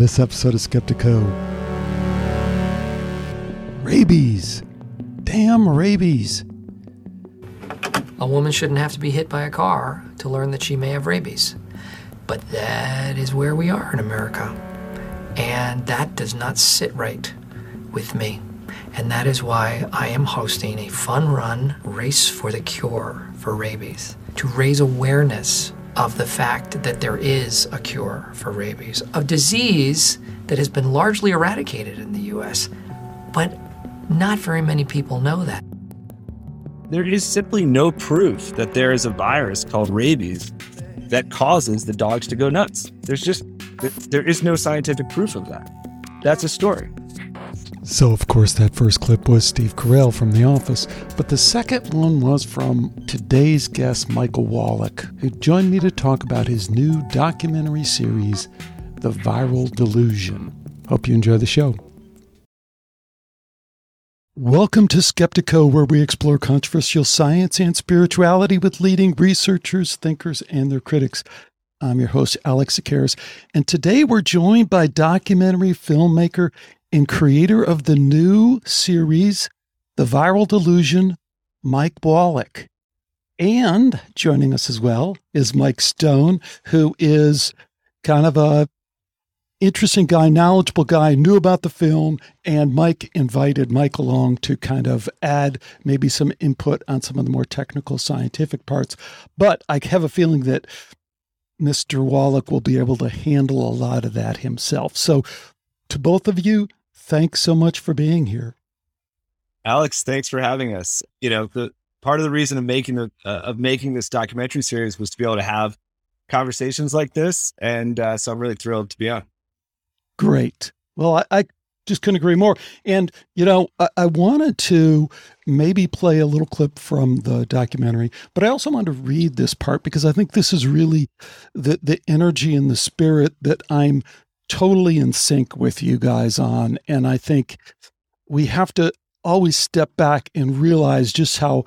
this episode of Skeptiko. Rabies. Damn rabies. A woman shouldn't have to be hit by a car to learn that she may have rabies. But that is where we are in America. And that does not sit right with me. And that is why I am hosting a fun run race for the cure for rabies to raise awareness of the fact that there is a cure for rabies, a disease that has been largely eradicated in the US. But not very many people know that. There is simply no proof that there is a virus called rabies that causes the dogs to go nuts. There's just, there is no scientific proof of that. That's a story. So, of course, that first clip was Steve Carell from The Office, but the second one was from today's guest, Michael Wallach, who joined me to talk about his new documentary series, The Viral Delusion. Hope you enjoy the show. Welcome to Skeptiko, where we explore controversial science and spirituality with leading researchers, thinkers, and their critics. I'm your host, Alex Tsakiris, and today we're joined by documentary filmmaker and creator of the new series, The Viral Delusion, Mike Wallach. And joining us as well is Mike Stone, who is kind of a interesting guy, knowledgeable guy, knew about the film, and Mike invited Mike along to kind of add maybe some input on some of the more technical scientific parts. But I have a feeling that Mr. Wallach will be able to handle a lot of that himself. So, to both of you, thanks so much for being here. Alex, thanks for having us. You know, the part of the reason of making the uh, of making this documentary series was to be able to have conversations like this, and uh, so I'm really thrilled to be on. Great. Well, I, I just couldn't agree more. And, you know, I, I, wanted to maybe play a little clip from the documentary, but I also wanted to read this part because I think this is really the, the energy and the spirit that I'm totally in sync with you guys on. And I think we have to always step back and realize just how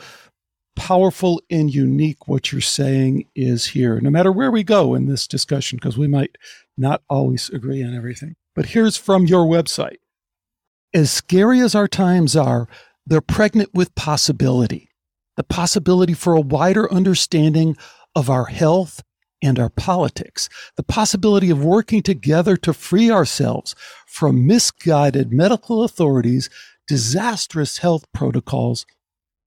powerful and unique what you're saying is here, no matter where we go in this discussion, because we might not always agree on everything. But here's from your website. As scary as our times are, they're pregnant with possibility. The possibility for a wider understanding of our health and our politics. The possibility of working together to free ourselves from misguided medical authorities, disastrous health protocols,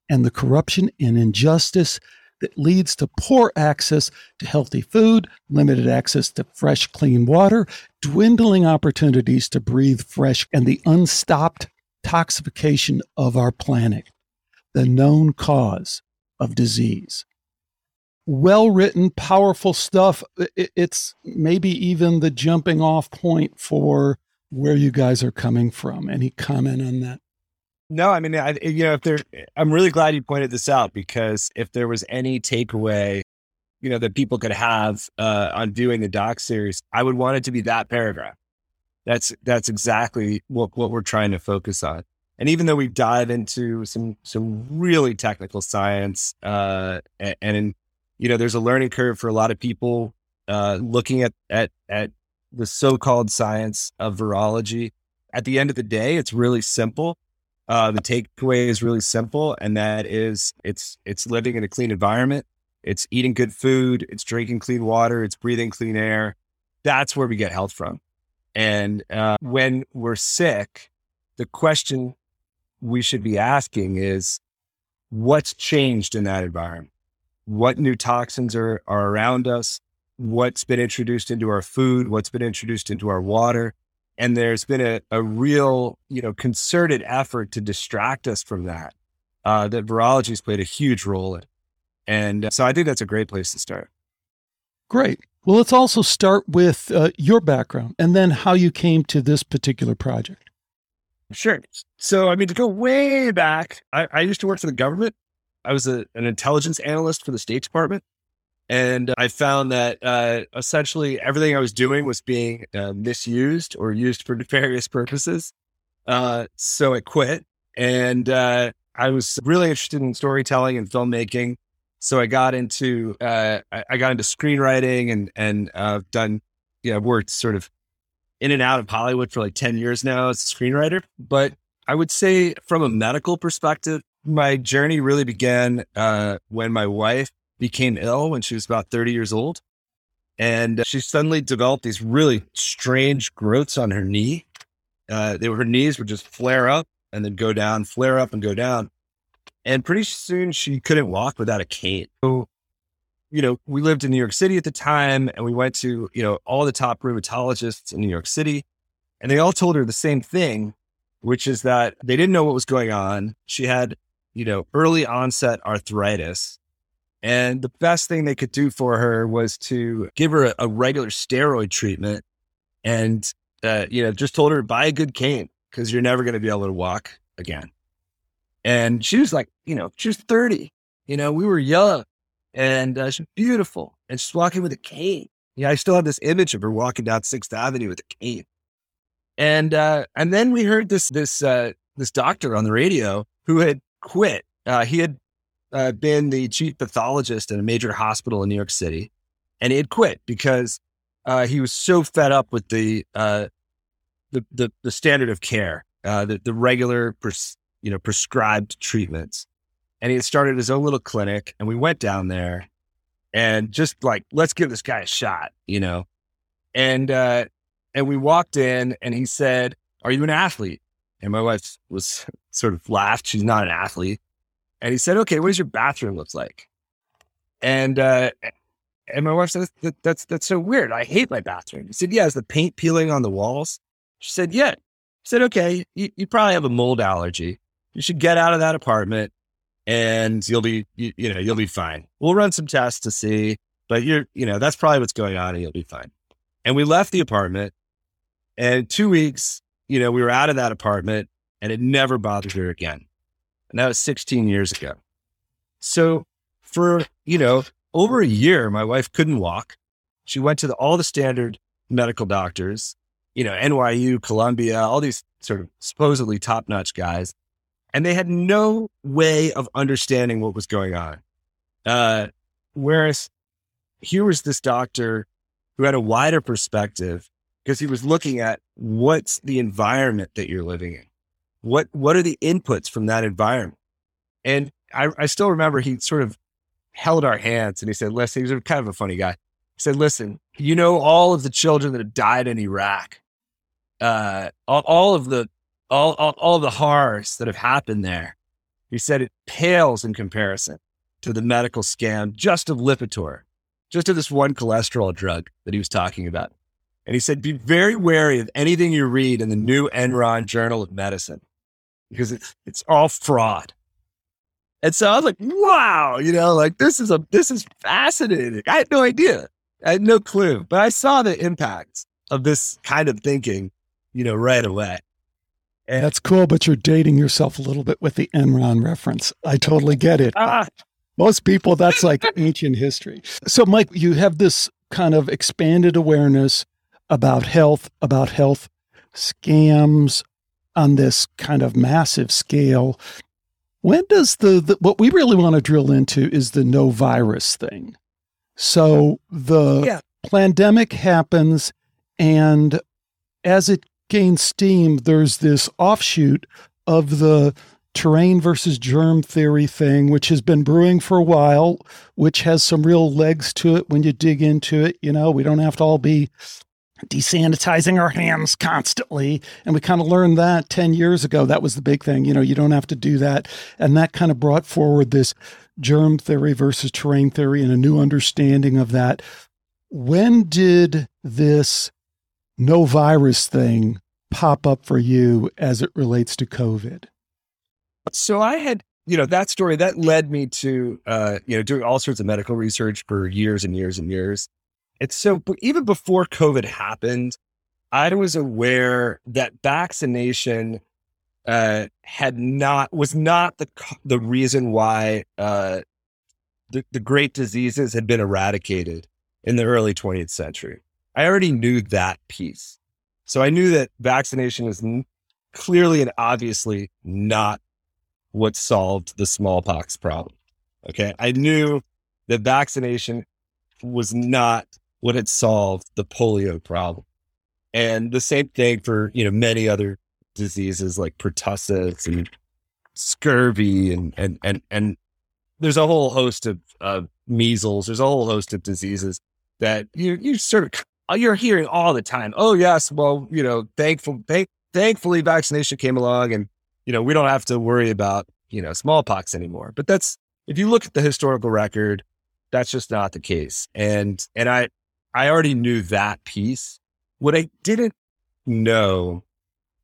and the corruption and injustice that leads to poor access to healthy food, limited access to fresh, clean water, dwindling opportunities to breathe fresh, and the unstopped toxification of our planet, the known cause of disease. Well written, powerful stuff. It's maybe even the jumping off point for where you guys are coming from. Any comment on that? No, I mean, I, you know, if there, I'm really glad you pointed this out because if there was any takeaway, you know, that people could have uh, on doing the doc series, I would want it to be that paragraph. That's that's exactly what what we're trying to focus on. And even though we dive into some some really technical science, uh, and, and you know, there's a learning curve for a lot of people uh, looking at at at the so-called science of virology. At the end of the day, it's really simple uh, the takeaway is really simple, and that is it's it's living in a clean environment, it's eating good food, it's drinking clean water, it's breathing clean air. That's where we get health from. And uh, when we're sick, the question we should be asking is, what's changed in that environment? What new toxins are are around us? What's been introduced into our food? What's been introduced into our water? and there's been a, a real you know concerted effort to distract us from that uh, that virology has played a huge role in and uh, so i think that's a great place to start great well let's also start with uh, your background and then how you came to this particular project sure so i mean to go way back i, I used to work for the government i was a, an intelligence analyst for the state department and I found that uh, essentially everything I was doing was being uh, misused or used for nefarious purposes. Uh, so I quit. And uh, I was really interested in storytelling and filmmaking. So I got into uh, I got into screenwriting and and uh, done you know worked sort of in and out of Hollywood for like 10 years now as a screenwriter. But I would say from a medical perspective, my journey really began uh, when my wife became ill when she was about 30 years old. And she suddenly developed these really strange growths on her knee. Uh, they were, her knees would just flare up and then go down, flare up and go down. And pretty soon she couldn't walk without a cane. So, you know, we lived in New York City at the time and we went to, you know, all the top rheumatologists in New York City. And they all told her the same thing, which is that they didn't know what was going on. She had, you know, early onset arthritis. And the best thing they could do for her was to give her a, a regular steroid treatment and, uh, you know, just told her buy a good cane because you're never going to be able to walk again. And she was like, you know, she was 30. You know, we were young and uh, she's beautiful and she's walking with a cane. Yeah, I still have this image of her walking down Sixth Avenue with a cane. And uh, and then we heard this this uh, this doctor on the radio who had quit. Uh, he had uh, been the chief pathologist in a major hospital in New York City, and he had quit because uh, he was so fed up with the uh, the, the, the standard of care, uh, the the regular pres- you know prescribed treatments, and he had started his own little clinic. And we went down there, and just like let's give this guy a shot, you know, and uh, and we walked in, and he said, "Are you an athlete?" And my wife was sort of laughed. She's not an athlete. And he said, "Okay, what does your bathroom look like?" And uh, and my wife said, that, "That's that's so weird. I hate my bathroom." He said, "Yeah, is the paint peeling on the walls?" She said, "Yeah." He said, "Okay, you, you probably have a mold allergy. You should get out of that apartment, and you'll be you, you know you'll be fine. We'll run some tests to see, but you're you know that's probably what's going on, and you'll be fine." And we left the apartment, and two weeks, you know, we were out of that apartment, and it never bothered her again. And that was 16 years ago. So for, you know, over a year, my wife couldn't walk. She went to the, all the standard medical doctors, you know, NYU, Columbia, all these sort of supposedly top notch guys. And they had no way of understanding what was going on. Uh, whereas here was this doctor who had a wider perspective because he was looking at what's the environment that you're living in what what are the inputs from that environment? And I, I still remember he sort of held our hands and he said, listen, he was kind of a funny guy. He said, listen, you know, all of the children that have died in Iraq, uh, all, all of the, all, all, all the horrors that have happened there. He said it pales in comparison to the medical scam just of Lipitor, just of this one cholesterol drug that he was talking about. And he said, be very wary of anything you read in the new Enron Journal of Medicine because it's it's all fraud. And so I was like, wow, you know, like this is a this is fascinating. I had no idea. I had no clue. But I saw the impact of this kind of thinking, you know, right away. And That's cool, but you're dating yourself a little bit with the Enron reference. I totally get it. Ah. Most people, that's like ancient history. So, Mike, you have this kind of expanded awareness about health, about health scams, on this kind of massive scale. When does the, the what we really want to drill into is the no virus thing. So the yeah. pandemic happens, and as it gains steam, there's this offshoot of the terrain versus germ theory thing, which has been brewing for a while, which has some real legs to it when you dig into it. You know, we don't have to all be desanitizing our hands constantly. And we kind of learned that 10 years ago. That was the big thing. You know, you don't have to do that. And that kind of brought forward this germ theory versus terrain theory and a new understanding of that. When did this no virus thing pop up for you as it relates to COVID? So I had, you know, that story that led me to, uh, you know, doing all sorts of medical research for years and years and years. It's so, even before COVID happened, I was aware that vaccination uh, had not was not the the reason why uh, the, the great diseases had been eradicated in the early 20th century. I already knew that piece, so I knew that vaccination is n- clearly and obviously not what solved the smallpox problem. Okay, I knew that vaccination was not what it solve the polio problem. And the same thing for, you know, many other diseases like pertussis and scurvy and, and, and, and there's a whole host of, of measles. There's a whole host of diseases that you, you sort of, uh, you're hearing all the time. Oh yes. Well, you know, thankful, thank, thankfully vaccination came along and, you know, we don't have to worry about, you know, smallpox anymore. But that's, if you look at the historical record, that's just not the case. And, and I, I already knew that piece. What I didn't know,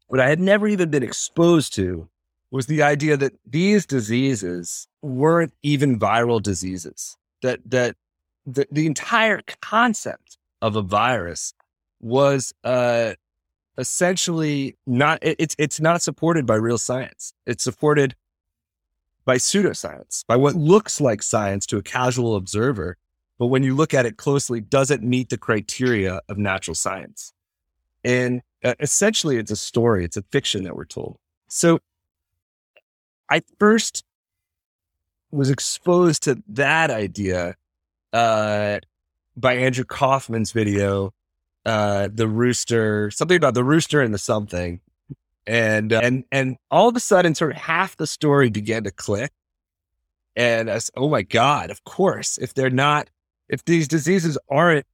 what I had never even been exposed to was the idea that these diseases weren't even viral diseases. That, that the, the entire concept of a virus was, uh, essentially not it, it's it's not supported by real science it's supported by pseudoscience by what looks like science to a casual observer but when you look at it closely doesn't meet the criteria of natural science and uh, essentially it's a story it's a fiction that we're told so i first was exposed to that idea uh, by andrew kaufman's video uh, the rooster, something about the rooster and the something. And, uh, and, and all of a sudden, sort of half the story began to click. And as, oh my God, of course, if they're not, if these diseases aren't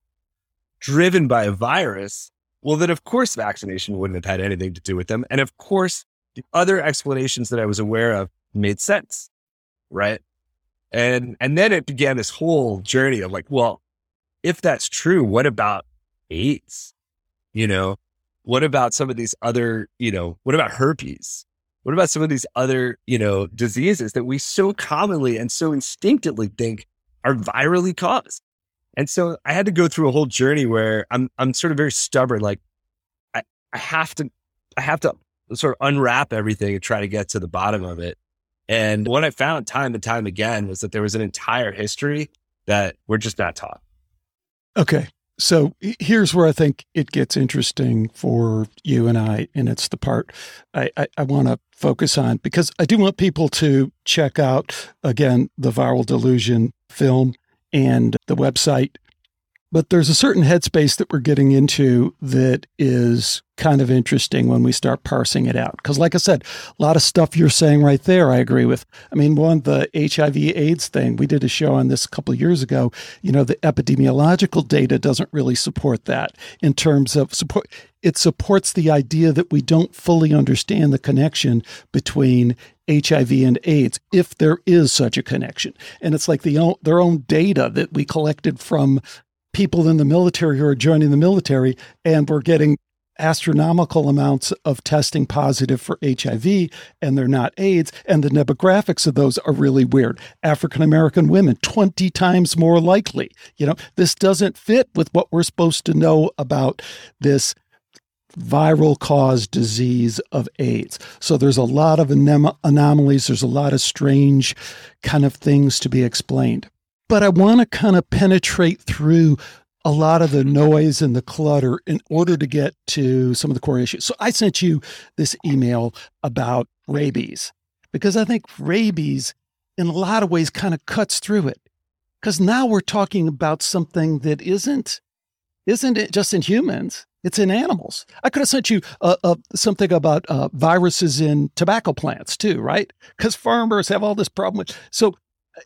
driven by a virus, well, then of course vaccination wouldn't have had anything to do with them. And of course, the other explanations that I was aware of made sense. Right. And, and then it began this whole journey of like, well, if that's true, what about AIDS? You know, what about some of these other, you know, what about herpes? What about some of these other, you know, diseases that we so commonly and so instinctively think are virally caused? And so I had to go through a whole journey where I'm I'm sort of very stubborn. Like I, I have to I have to sort of unwrap everything and try to get to the bottom of it. And what I found time and time again was that there was an entire history that we're just not taught. Okay. So here's where I think it gets interesting for you and I, and it's the part I, I, I want to focus on because I do want people to check out, again, the Viral Delusion film and the website but there's a certain headspace that we're getting into that is kind of interesting when we start parsing it out. Because, like I said, a lot of stuff you're saying right there, I agree with. I mean, one, the HIV AIDS thing, we did a show on this a couple years ago. You know, the epidemiological data doesn't really support that in terms of support. It supports the idea that we don't fully understand the connection between HIV and AIDS, if there is such a connection. And it's like the, their own data that we collected from people in the military who are joining the military, and we're getting astronomical amounts of testing positive for HIV and they're not AIDS. And the demographics of those are really weird. African American women, 20 times more likely. You know, this doesn't fit with what we're supposed to know about this viral caused disease of AIDS. So there's a lot of anom- anomalies, there's a lot of strange kind of things to be explained but I want to kind of penetrate through a lot of the noise and the clutter in order to get to some of the core issues. So I sent you this email about rabies because I think rabies, in a lot of ways, kind of cuts through it. Because now we're talking about something that isn't isn't it just in humans? It's in animals. I could have sent you uh, uh, something about uh, viruses in tobacco plants too, right? Because farmers have all this problem with. So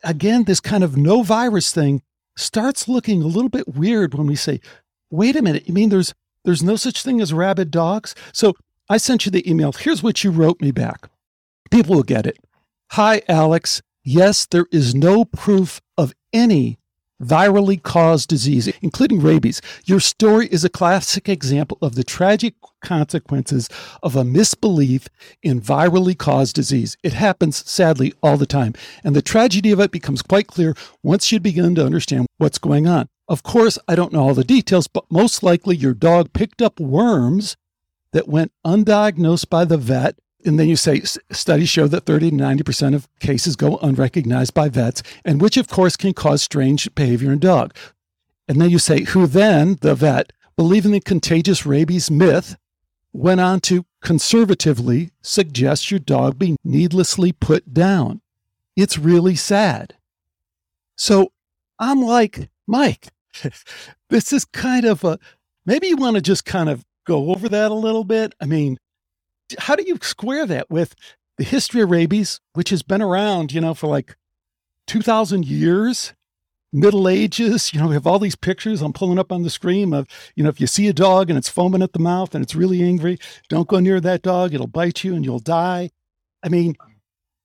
again, this kind of no virus thing starts looking a little bit weird when we say, wait a minute, you mean there's there's no such thing as rabid dogs? So I sent you the email. Here's what you wrote me back. People will get it. Hi, Alex. Yes, there is no proof of any virally caused disease, including rabies. Your story is a classic example of the tragic consequences of a misbelief in virally caused disease. It happens, sadly, all the time. And the tragedy of it becomes quite clear once you begin to understand what's going on. Of course, I don't know all the details, but most likely your dog picked up worms that went undiagnosed by the vet and then you say studies show that 30 to 90% of cases go unrecognized by vets, and which of course can cause strange behavior in dog. And then you say, who then, the vet, believing the contagious rabies myth, went on to conservatively suggest your dog be needlessly put down. It's really sad. So I'm like, Mike, this is kind of a maybe you want to just kind of go over that a little bit? I mean, how do you square that with the history of rabies, which has been around, you know, for like 2,000 years? Middle Ages, you know, we have all these pictures I'm pulling up on the screen of, you know, if you see a dog and it's foaming at the mouth and it's really angry, don't go near that dog. It'll bite you and you'll die. I mean,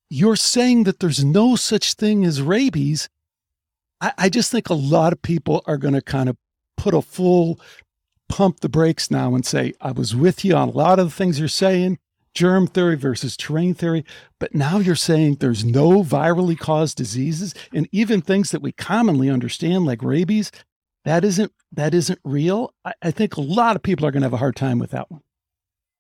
you're saying that there's no such thing as rabies. I, I just think a lot of people are going to kind of put a full pump the brakes now and say, I was with you on a lot of the things you're saying, germ theory versus terrain theory, but now you're saying there's no virally caused diseases and even things that we commonly understand like rabies, that isn't that isn't real. I, I think a lot of people are going to have a hard time with that one.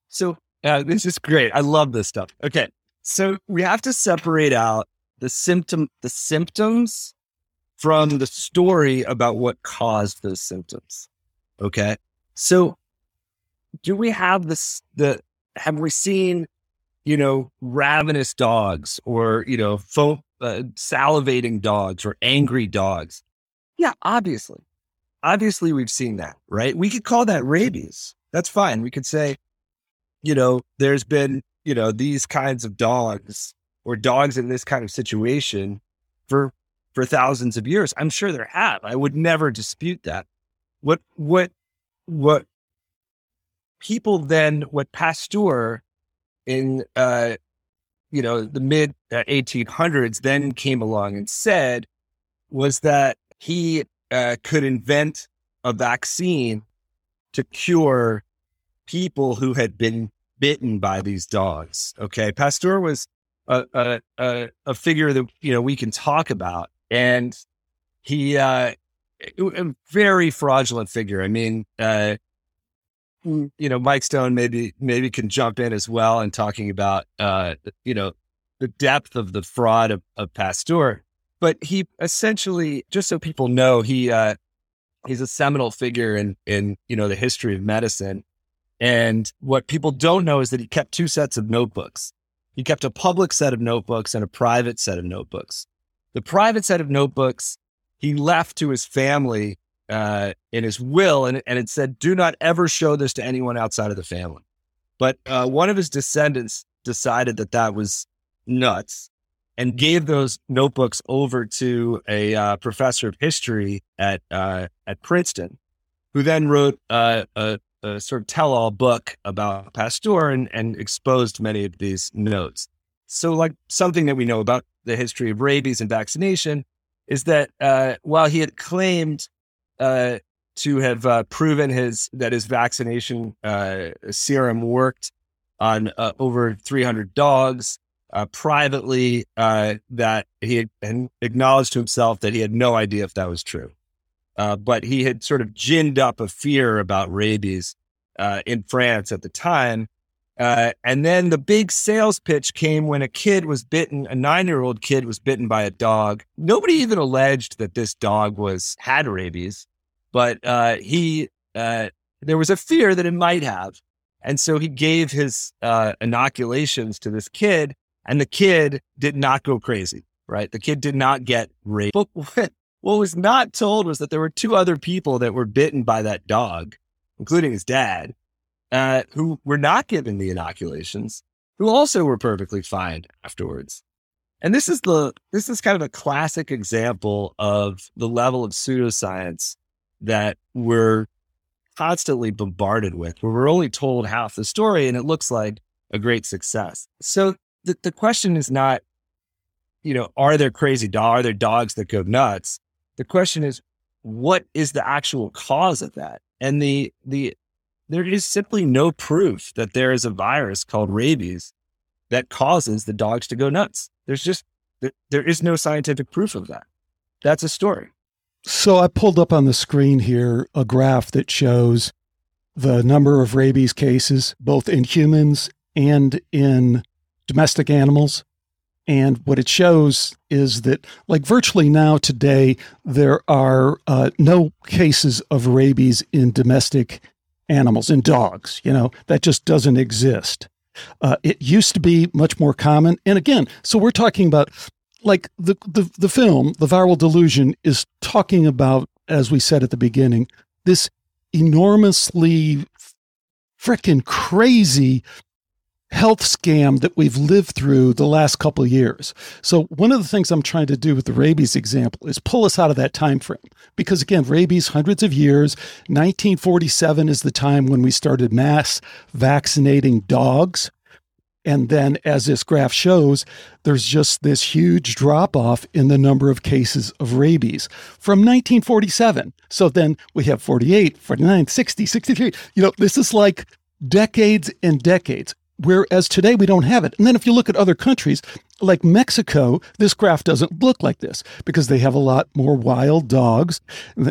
So uh, this is great. I love this stuff. Okay, so we have to separate out the symptom, the symptoms from the story about what caused those symptoms. Okay. So do we have this, the, have we seen, you know, ravenous dogs or, you know, fo- uh, salivating dogs or angry dogs? Yeah, obviously. Obviously, we've seen that, right? We could call that rabies. That's fine. We could say, you know, there's been, you know, these kinds of dogs or dogs in this kind of situation for for thousands of years. I'm sure there have. I would never dispute that. What what what people then what Pasteur in uh you know the mid 1800s then came along and said was that he uh, could invent a vaccine to cure people who had been bitten by these dogs. Okay, Pasteur was a, a, a, figure that you know we can talk about and he uh a very fraudulent figure. I mean, uh, you know, Mike Stone maybe maybe can jump in as well and talking about uh, you know the depth of the fraud of, of Pasteur. But he essentially, just so people know, he uh, he's a seminal figure in in you know the history of medicine. And what people don't know is that he kept two sets of notebooks. He kept a public set of notebooks and a private set of notebooks. The private set of notebooks he left to his family uh, in his will, and, and it said, "Do not ever show this to anyone outside of the family." But uh, one of his descendants decided that that was nuts and gave those notebooks over to a uh, professor of history at uh, at Princeton, who then wrote uh, a, a, sort of tell-all book about Pasteur and, and exposed many of these notes. So, like something that we know about the history of rabies and vaccination is that uh, while he had claimed uh, to have uh, proven his that his vaccination uh, serum worked on uh, over 300 dogs uh, privately, that he had acknowledged to himself that he had no idea if that was true. but he had sort of ginned up a fear about rabies in France at the time uh, and then the big sales pitch came when a kid was bitten, a nine year old kid was bitten by a dog. Nobody even alleged that this dog was had rabies, but uh, he, uh, there was a fear that it might have. And so he gave his uh, inoculations to this kid, and the kid did not go crazy, right? The kid did not get raped. But what was not told was that there were two other people that were bitten by that dog, including his dad uh, who were not given the inoculations, who also were perfectly fine afterwards. And this is the this is kind of a classic example of the level of pseudoscience that we're constantly bombarded with, where we're only told half the story and it looks like a great success. So the, the question is not, you know, are there crazy dogs? Are there dogs that go nuts? The question is, what is the actual cause of that? And the the there is simply no proof that there is a virus called rabies that causes the dogs to go nuts. There's just, there, there is no scientific proof of that. That's a story. So I pulled up on the screen here a graph that shows the number of rabies cases, both in humans and in domestic animals. And what it shows is that, like virtually now today, there are uh, no cases of rabies in domestic animals and dogs. You know, that just doesn't exist. Uh, it used to be much more common. And again, so we're talking about like the, the, the film, The Viral Delusion, is talking about, as we said at the beginning, this enormously freaking crazy health scam that we've lived through the last couple years. So one of the things I'm trying to do with the rabies example is pull us out of that time frame. Because again, rabies hundreds of years, 1947 is the time when we started mass vaccinating dogs. And then, as this graph shows, there's just this huge drop off in the number of cases of rabies from 1947. So then we have 48, 49, 60, 63. You know, this is like decades and decades. Whereas today we don't have it. And then if you look at other countries like Mexico, this graph doesn't look like this because they have a lot more wild dogs,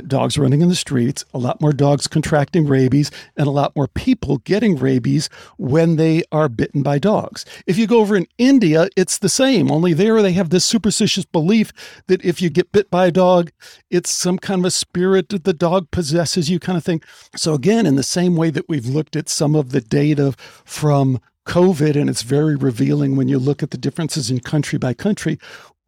dogs running in the streets, a lot more dogs contracting rabies, and a lot more people getting rabies when they are bitten by dogs. If you go over in India, it's the same, only there they have this superstitious belief that if you get bit by a dog, it's some kind of a spirit that the dog possesses you kind of thing. So again, in the same way that we've looked at some of the data from COVID, and it's very revealing when you look at the differences in country by country,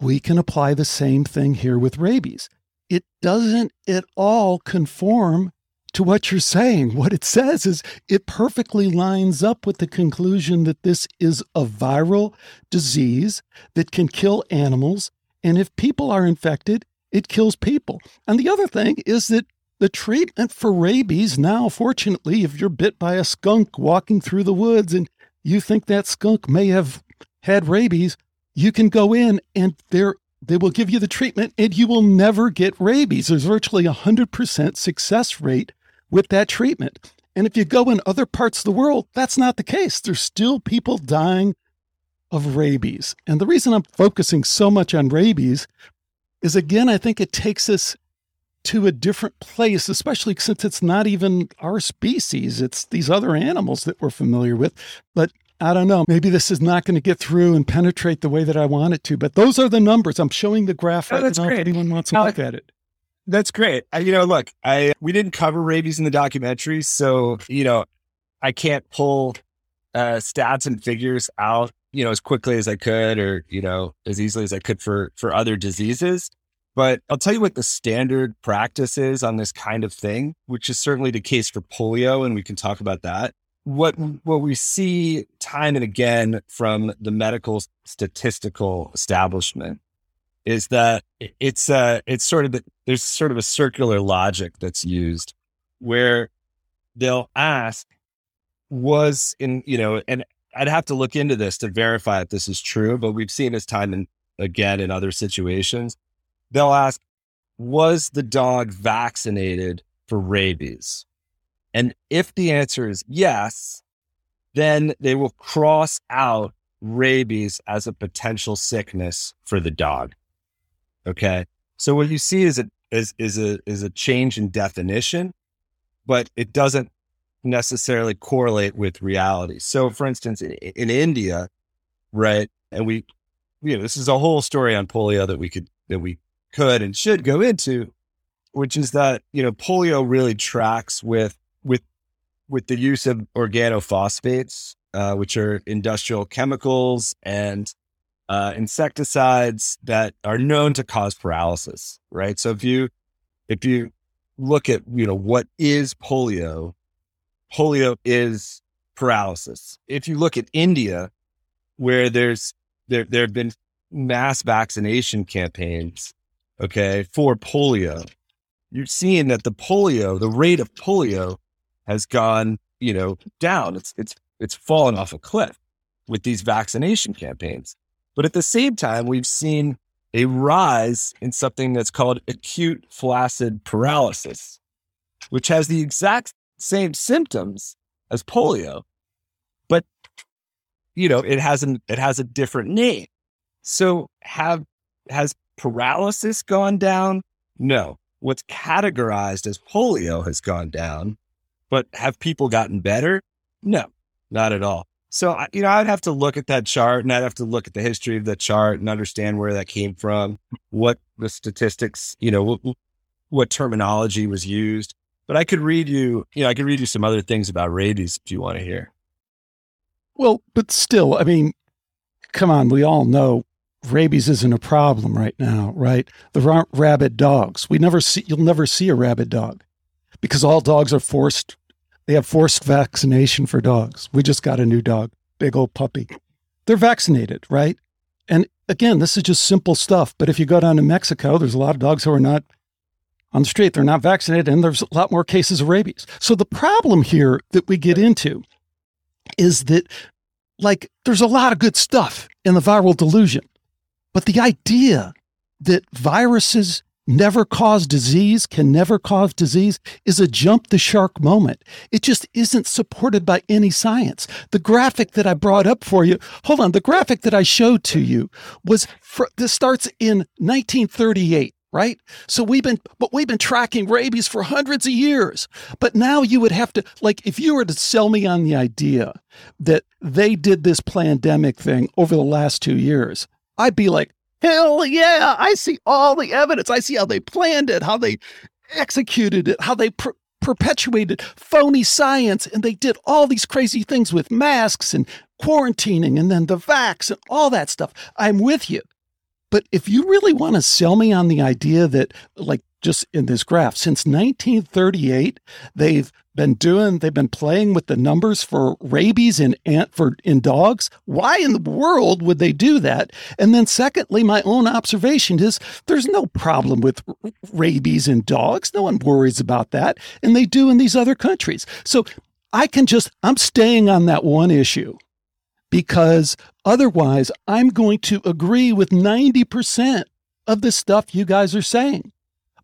we can apply the same thing here with rabies. It doesn't at all conform to what you're saying. What it says is it perfectly lines up with the conclusion that this is a viral disease that can kill animals. And if people are infected, it kills people. And the other thing is that the treatment for rabies now, fortunately, if you're bit by a skunk walking through the woods and you think that skunk may have had rabies, you can go in and they they will give you the treatment and you will never get rabies. There's virtually a 100% success rate with that treatment. And if you go in other parts of the world, that's not the case. There's still people dying of rabies. And the reason I'm focusing so much on rabies is again, I think it takes us to a different place, especially since it's not even our species. It's these other animals that we're familiar with. But I don't know. Maybe this is not going to get through and penetrate the way that I want it to. But those are the numbers. I'm showing the graph oh, that's now. Great. If anyone wants to look at it. That's great. I, you know, look, I we didn't cover rabies in the documentary, so you know, I can't pull uh, stats and figures out, you know, as quickly as I could, or you know, as easily as I could for for other diseases. But I'll tell you what the standard practice is on this kind of thing, which is certainly the case for polio, and we can talk about that. What what we see time and again from the medical statistical establishment is that it's uh it's sort of the, there's sort of a circular logic that's used where they'll ask was in you know and I'd have to look into this to verify if this is true, but we've seen this time and again in other situations they'll ask, was the dog vaccinated for rabies? And if the answer is yes, then they will cross out rabies as a potential sickness for the dog. Okay. So what you see is a, is, is a, is a change in definition, but it doesn't necessarily correlate with reality. So for instance, in, in India, right. And we, you know, this is a whole story on polio that we could, that we could and should go into, which is that, you know, polio really tracks with, with, with the use of organophosphates, uh, which are industrial chemicals and uh, insecticides that are known to cause paralysis, right? So if you, if you look at, you know, what is polio, polio is paralysis. If you look at India, where there's, there, there have been mass vaccination campaigns okay, for polio, you're seeing that the polio, the rate of polio has gone, you know, down. It's it's it's fallen off a cliff with these vaccination campaigns. But at the same time, we've seen a rise in something that's called acute flaccid paralysis, which has the exact same symptoms as polio, but you know, it has an it has a different name. So have has paralysis gone down? No. What's categorized as polio has gone down, but have people gotten better? No, not at all. So, you know, I'd have to look at that chart and I'd have to look at the history of the chart and understand where that came from, what the statistics, you know, what, what terminology was used. But I could read you, you know, I could read you some other things about rabies if you want to hear. Well, but still, I mean, come on, we all know rabies isn't a problem right now, right? There aren't rabid dogs. We never see, you'll never see a rabid dog because all dogs are forced They have forced vaccination for dogs. We just got a new dog, big old puppy. They're vaccinated, right? And again, this is just simple stuff. But if you go down to Mexico, there's a lot of dogs who are not on the street. They're not vaccinated, and there's a lot more cases of rabies. So the problem here that we get into is that, like, there's a lot of good stuff in the viral delusion. But the idea that viruses never cause disease, can never cause disease, is a jump the shark moment. It just isn't supported by any science. The graphic that I brought up for you, hold on, the graphic that I showed to you was for, this starts in 1938 right? So we've been, but we've been tracking rabies for hundreds of years. But now you would have to, like, if you were to sell me on the idea that they did this pandemic thing over the last two years, I'd be like, Hell yeah. I see all the evidence. I see how they planned it, how they executed it, how they per- perpetuated phony science. And they did all these crazy things with masks and quarantining and then the vax and all that stuff. I'm with you. But if you really want to sell me on the idea that, like, just in this graph, since 1938, they've been doing they've been playing with the numbers for rabies in ant for in dogs. Why in the world would they do that? And then secondly my own observation is there's no problem with rabies in dogs. No one worries about that. And they do in these other countries. So i can just i'm staying on that one issue because otherwise i'm going to agree with 90% of the stuff you guys are saying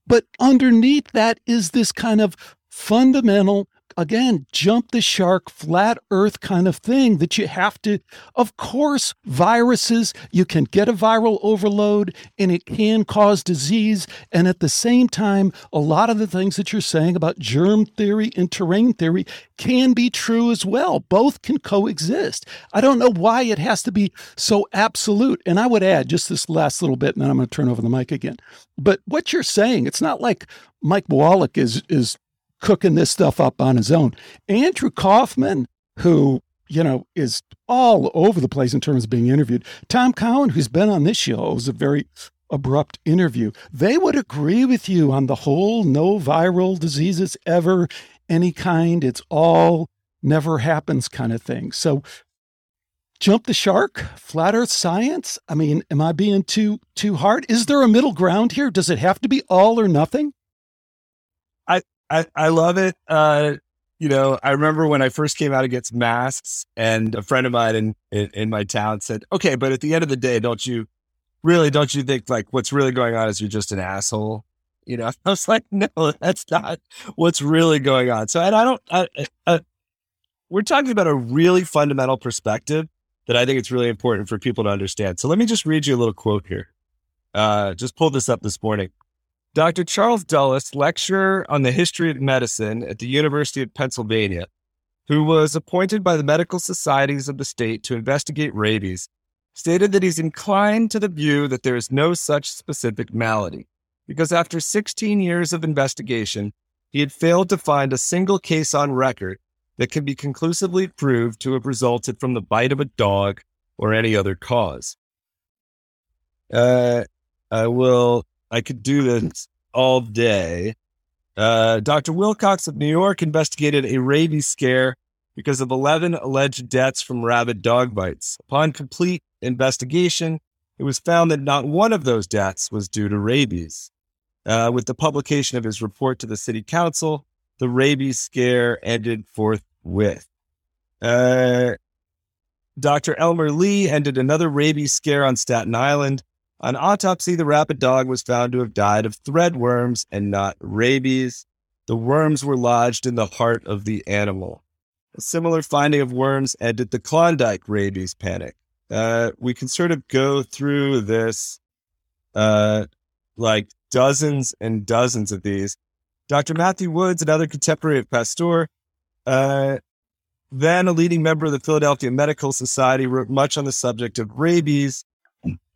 but underneath that is this kind of fundamental again, jump the shark, flat earth kind of thing that you have to. Of course, viruses, you can get a viral overload and it can cause disease. And at the same time, a lot of the things that you're saying about germ theory and terrain theory can be true as well. Both can coexist. I don't know why it has to be so absolute. And I would add just this last little bit, and then I'm going to turn over the mic again. But what you're saying, it's not like Mike Wallach is is cooking this stuff up on his own. Andrew Kaufman, who you know, is all over the place in terms of being interviewed. Tom Cowan, who's been on this show, was a very abrupt interview. They would agree with you on the whole no viral diseases ever, any kind. It's all never happens kind of thing. So jump the shark, flat earth science. I mean, am I being too too hard? Is there a middle ground here? Does it have to be all or nothing? I, I love it. Uh, you know, I remember when I first came out against masks, and a friend of mine in, in, in my town said, "Okay, but at the end of the day, don't you really don't you think like what's really going on is you're just an asshole?" You know, I was like, "No, that's not what's really going on." So, and I don't. I, I, we're talking about a really fundamental perspective that I think it's really important for people to understand. So, let me just read you a little quote here. Uh, just pulled this up this morning. Dr. Charles Dulles, lecturer on the history of medicine at the University of Pennsylvania, who was appointed by the medical societies of the state to investigate rabies, stated that he's inclined to the view that there is no such specific malady, because after 16 years of investigation, he had failed to find a single case on record that can be conclusively proved to have resulted from the bite of a dog or any other cause. Uh, I will I could do this all day. Uh, Dr. Wilcox of New York investigated a rabies scare because of 11 alleged deaths from rabid dog bites. Upon complete investigation, it was found that not one of those deaths was due to rabies. Uh, with the publication of his report to the city council, the rabies scare ended forthwith. Uh, Dr. Elmer Lee ended another rabies scare on Staten Island on autopsy, the rabid dog was found to have died of threadworms and not rabies. The worms were lodged in the heart of the animal. A similar finding of worms ended the Klondike rabies panic. Uh, we can sort of go through this, uh, like dozens and dozens of these. Dr. Matthew Woods, another contemporary of Pasteur, uh, then a leading member of the Philadelphia Medical Society, wrote much on the subject of rabies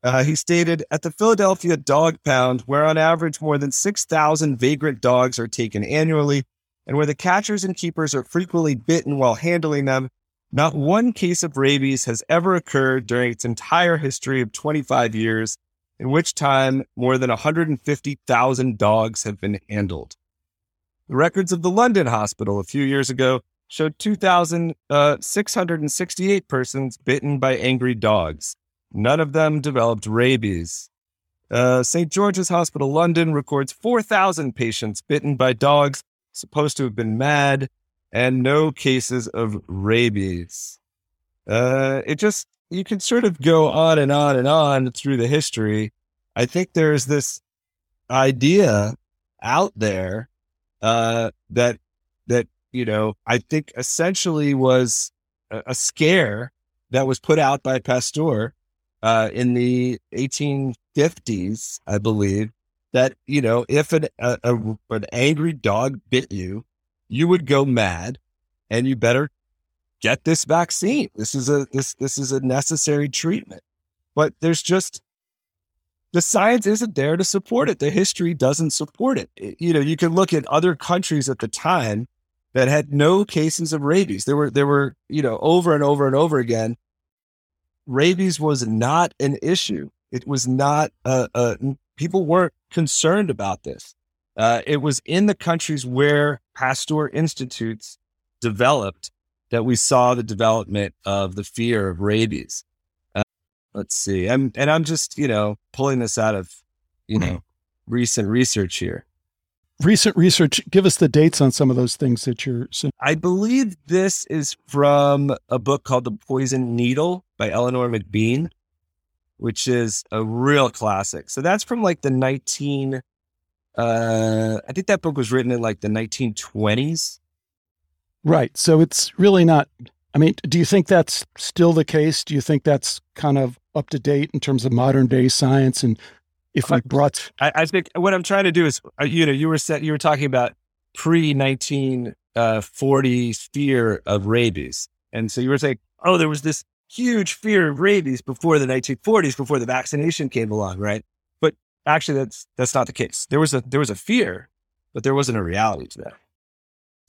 uh, he stated at the Philadelphia Dog Pound, where on average more than 6,000 vagrant dogs are taken annually, and where the catchers and keepers are frequently bitten while handling them, not one case of rabies has ever occurred during its entire history of 25 years, in which time more than 150,000 dogs have been handled. The records of the London Hospital a few years ago showed 2,668 uh, persons bitten by angry dogs. None of them developed rabies. Uh, St. George's Hospital, London records 4,000 patients bitten by dogs supposed to have been mad and no cases of rabies. Uh, it just, you can sort of go on and on and on through the history. I think there's this idea out there uh, that, that, you know, I think essentially was a, a an that was put out by Pasteur uh, in the 1850s, I believe, that you know if an a, a, an angry dog bit you, you would go mad, and you better get this vaccine. This is a this this is a necessary treatment. But there's just the science isn't there to support it. The history doesn't support it. it. You know, you can look at other countries at the time that had no cases of rabies. There were there were, you know, over and over and over again rabies was not an issue. It was not a, a people weren't concerned about this. Uh, it was in the countries where Pasteur institutes developed that we saw the development of the fear of rabies. Uh, let's see. I'm, and I'm just, you know, pulling this out of, you know, recent research here. Recent research. Give us the dates on some of those things that you're. I believe this is from a book called The Poison Needle by Eleanor McBean which is a real classic. So that's from like the 19 uh I think that book was written in like the 1920s. Right. So it's really not I mean, do you think that's still the case? Do you think that's kind of up to date in terms of modern day science and if I brought I, I think what I'm trying to do is uh, you know, you were set you were talking about pre 1940s uh, fear of rabies. And so you were saying, oh, there was this huge fear of rabies before the 1940s, before the vaccination came along, right? But actually, that's that's not the case. There was a there was a fear, but there wasn't a reality to that.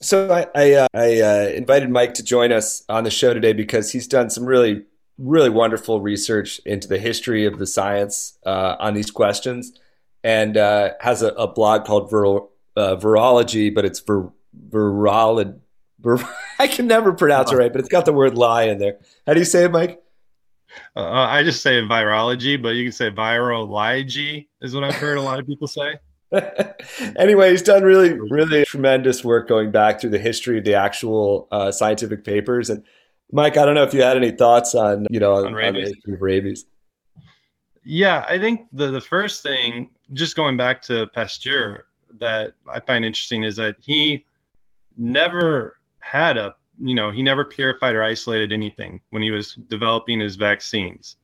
So I I, uh, I uh, invited Mike to join us on the show today because he's done some really really wonderful research into the history of the science uh, on these questions, and uh, has a, a, blog called Vir- uh, Virology, but it's vir- virology I can never pronounce it right, but it's got the word lie in there. How do you say it, Mike? Uh, I just say virology, but you can say virology is what I've heard a lot of people say. anyway, he's done really, really tremendous work going back through the history of the actual uh, scientific papers. And Mike, I don't know if you had any thoughts on, you know, on, on rabies. On the history of rabies. Yeah, I think the the first thing, just going back to Pasteur, that I find interesting is that he never had a you know he never purified or isolated anything when he was developing his vaccines.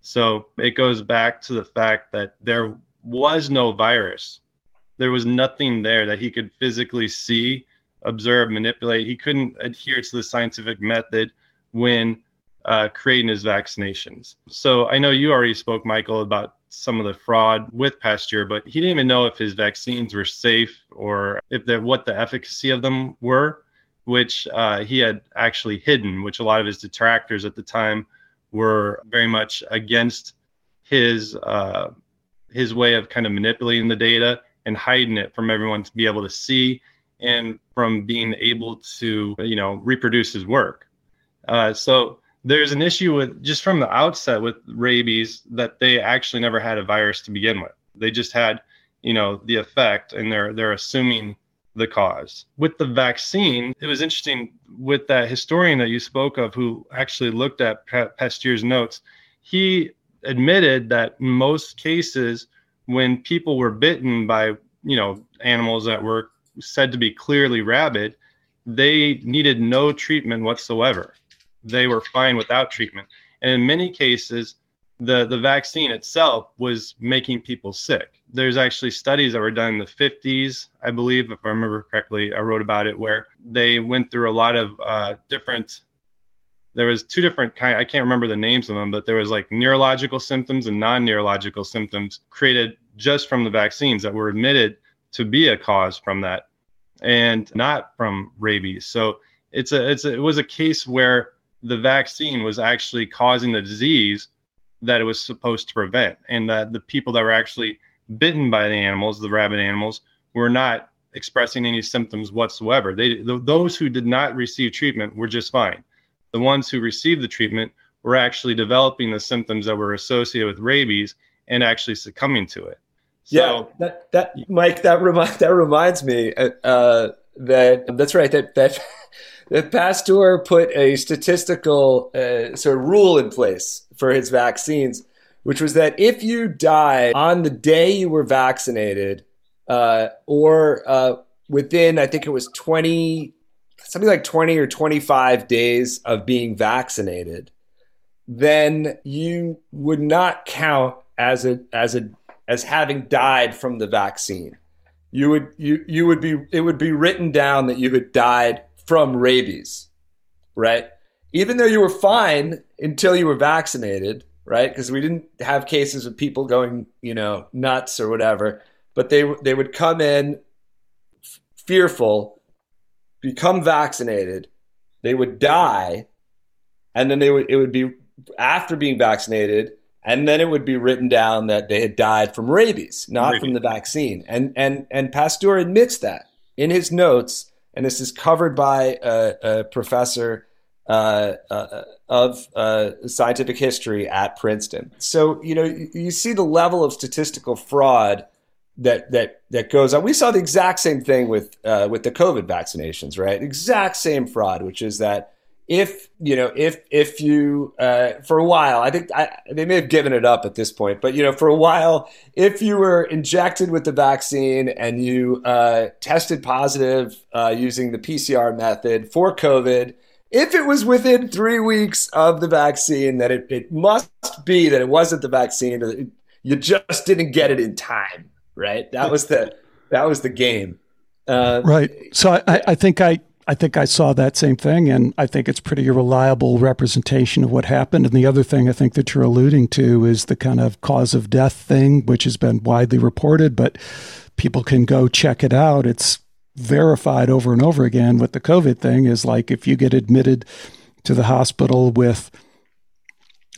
So it goes back to the fact that there was no virus. There was nothing there that he could physically see observe manipulate. He couldn't adhere to the scientific method when uh, creating his vaccinations. So i know you already spoke michael about some of the fraud with pasteur but he didn't even know if his vaccines were safe or if they're what the efficacy of them were which uh, he had actually hidden, which a lot of his detractors at the time were very much against his uh, his way of kind of manipulating the data and hiding it from everyone to be able to see and from being able to you know reproduce his work. Uh, so there's an issue with just from the outset with rabies that they actually never had a virus to begin with. They just had you know the effect, and they're they're assuming the cause. With the vaccine, it was interesting with that historian that you spoke of who actually looked at Pasteur's notes. He admitted that in most cases, when people were bitten by, you know, animals that were said to be clearly rabid, they needed no treatment whatsoever. They were fine without treatment. And in many cases, the, the vaccine itself was making people sick there's actually studies that were done in the 50s, I believe, if I remember correctly. I wrote about it where they went through a lot of uh, different. There was two different kind. I can't remember the names of them, but there was like neurological symptoms and non-neurological symptoms created just from the vaccines that were admitted to be a cause from that, and not from rabies. So it's a it's a, it was a case where the vaccine was actually causing the disease that it was supposed to prevent, and that the people that were actually bitten by the animals, the rabid animals, were not expressing any symptoms whatsoever. They th- those who did not receive treatment were just fine. The ones who received the treatment were actually developing the symptoms that were associated with rabies and actually succumbing to it. So, yeah, that that Mike, that remind that reminds me uh, uh, that that's right. That that that Pasteur put a statistical uh, sort of rule in place for his vaccines, which was that if you died on the day you were vaccinated, uh, or uh, within, I think it was twenty, something like twenty or twenty-five days of being vaccinated, then you would not count as a as a as having died from the vaccine. You would you you would be it would be written down that you had died from rabies, right? Even though you were fine until you were vaccinated, right? Because we didn't have cases of people going, you know, nuts or whatever, but they they would come in fearful, become vaccinated, they would die, and then they would it would be after being vaccinated and then it would be written down that they had died from rabies, not rabies. from the vaccine. And and and Pasteur admits that in his notes, and this is covered by a, a professor uh, uh, of uh, scientific history at Princeton. So you know you, you see the level of statistical fraud that that that goes on. We saw the exact same thing with uh, with the COVID vaccinations, right? Exact same fraud, which is that if you know if if you uh, for a while i think I, they may have given it up at this point but you know for a while if you were injected with the vaccine and you uh, tested positive uh, using the pcr method for covid if it was within three weeks of the vaccine that it, it must be that it wasn't the vaccine you just didn't get it in time right? That was the that was the game. Uh, right. So I, I think i I think I saw that same thing, and I think it's pretty reliable representation of what happened. And the other thing I think that you're alluding to is the kind of cause of death thing, which has been widely reported, but people can go check it out. It's verified over and over again with the COVID thing is like if you get admitted to the hospital with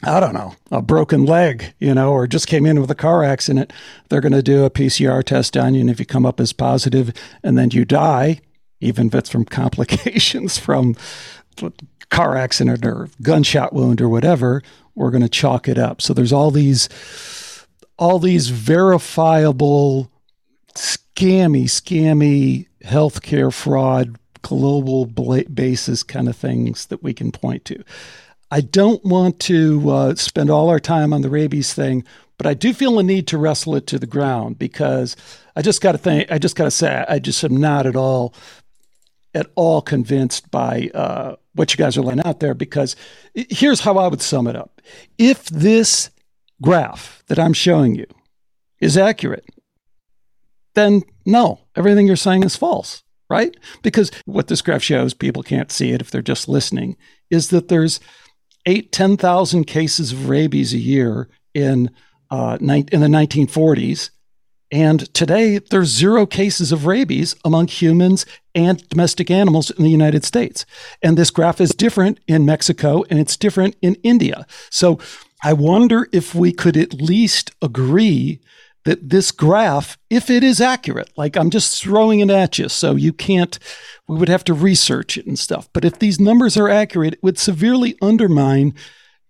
I don't know, a broken leg, you know, or just came in with a car accident, they're going to do a PCR test on you. And if you come up as positive and then you die, even if it's from complications from car accident or gunshot wound or whatever, we're going to chalk it up. So there's all these all these verifiable scammy, scammy healthcare fraud, global basis kind of things that we can point to. I don't want to uh, spend all our time on the rabies thing, but I do feel a need to wrestle it to the ground because I just got to think. I just got to say, I just am not at all at all convinced by uh, what you guys are laying out there because here's how I would sum it up. If this graph that I'm showing you is accurate, then no, everything you're saying is false, right? Because what this graph shows, people can't see it if they're just listening, is that there's eight, 10,000 cases of rabies a year in, uh, in the 1940s and today, there's zero cases of rabies among humans and domestic animals in the United States. And this graph is different in Mexico and it's different in India. So I wonder if we could at least agree that this graph, if it is accurate, like I'm just throwing it at you, so you can't, we would have to research it and stuff. But if these numbers are accurate, it would severely undermine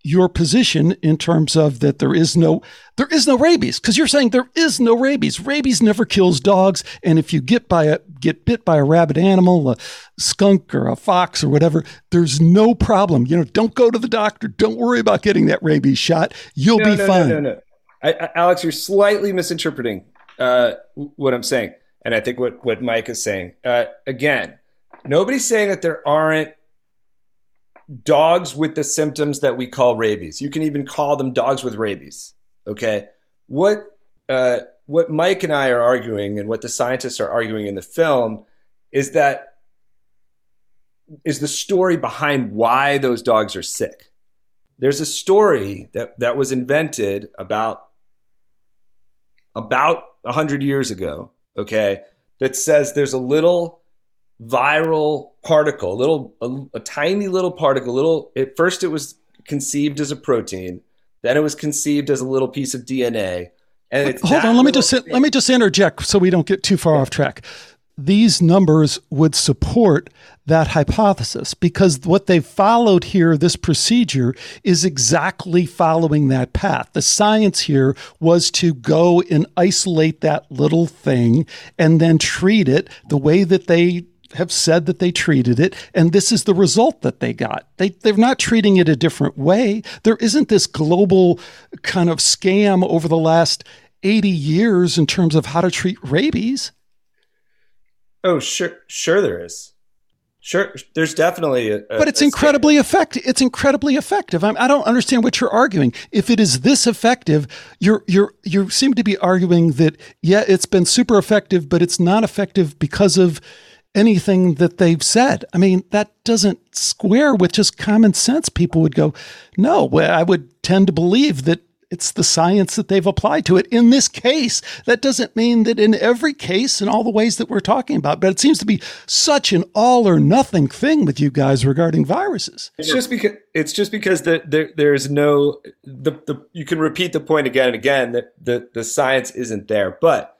your position in terms of that there is no there is no rabies because you're saying there is no rabies. Rabies never kills dogs, and if you get by a get bit by a rabid animal, a skunk or a fox or whatever, there's no problem. You know, don't go to the doctor. Don't worry about getting that rabies shot. You'll no, be no, fine. No, no, no. I, I, Alex, you're slightly misinterpreting uh, what I'm saying, and I think what what Mike is saying. Uh, again, nobody's saying that there aren't dogs with the symptoms that we call rabies. You can even call them dogs with rabies. Okay. What, uh, what Mike and I are arguing and what the scientists are arguing in the film is that is the story behind why those dogs are sick. There's a story that, that was invented about about 100 years ago, okay, that says there's a little viral particle, a little, a, a tiny little particle, little, at first it was conceived as a protein, then it was conceived as a little piece of DNA. And hold on, let me just let me just interject so we don't get too far yeah. off track. these numbers would support that hypothesis because what they've followed here, this procedure, is exactly following that path. The science here was to go and isolate that little thing and then treat it the way that they have said that they treated it, and this is the result that they got. They, they're not treating it a different way. There isn't this global kind of scam over the last 80 years in terms of how to treat rabies. Oh, sure, sure there is. Sure, there's definitely a, but it's incredibly effective. It's incredibly effective. I'm, I do not understand what you're arguing. If it is this effective, you're you're you seem to be arguing that yeah, it's been super effective, but it's not effective because of anything that they've said. I mean, that doesn't square with just common sense. People would go, no, well, I would tend to believe that it's the science that they've applied to it. In this case, that doesn't mean that in every case in all the ways that we're talking about, but it seems to be such an all or nothing thing with you guys regarding viruses. It's just because it's just because the, there there's no the, the you can repeat the point again and again that the, the science isn't there. But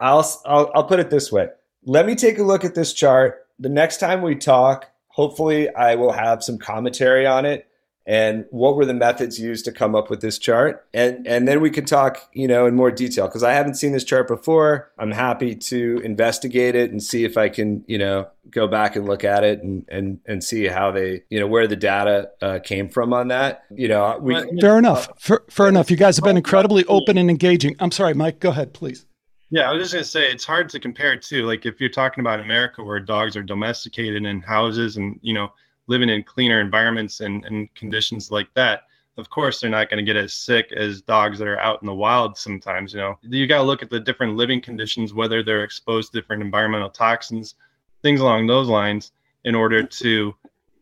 I'll, I'll I'll put it this way let me take a look at this chart. The next time we talk, hopefully I will have some commentary on it and what were the methods used to come up with this chart. And and then we can talk you know in more detail because i haven't seen this chart before. I'm happy to investigate it and see if i can you know go back and look at it and and, and see how they you know where the data uh, came from on that. You know we, fair enough. Fair, fair enough. You guys have been incredibly open and engaging. I'm sorry mike go ahead please yeah, I was just gonna say it's hard to compare too. Like if you're talking about America, where dogs are domesticated in houses and you know living in cleaner environments and, and conditions like that, of course they're not to get as sick as dogs that are out in the wild. Sometimes you know you got to look at the different living conditions, whether they're exposed to different environmental toxins, things along those lines, in order to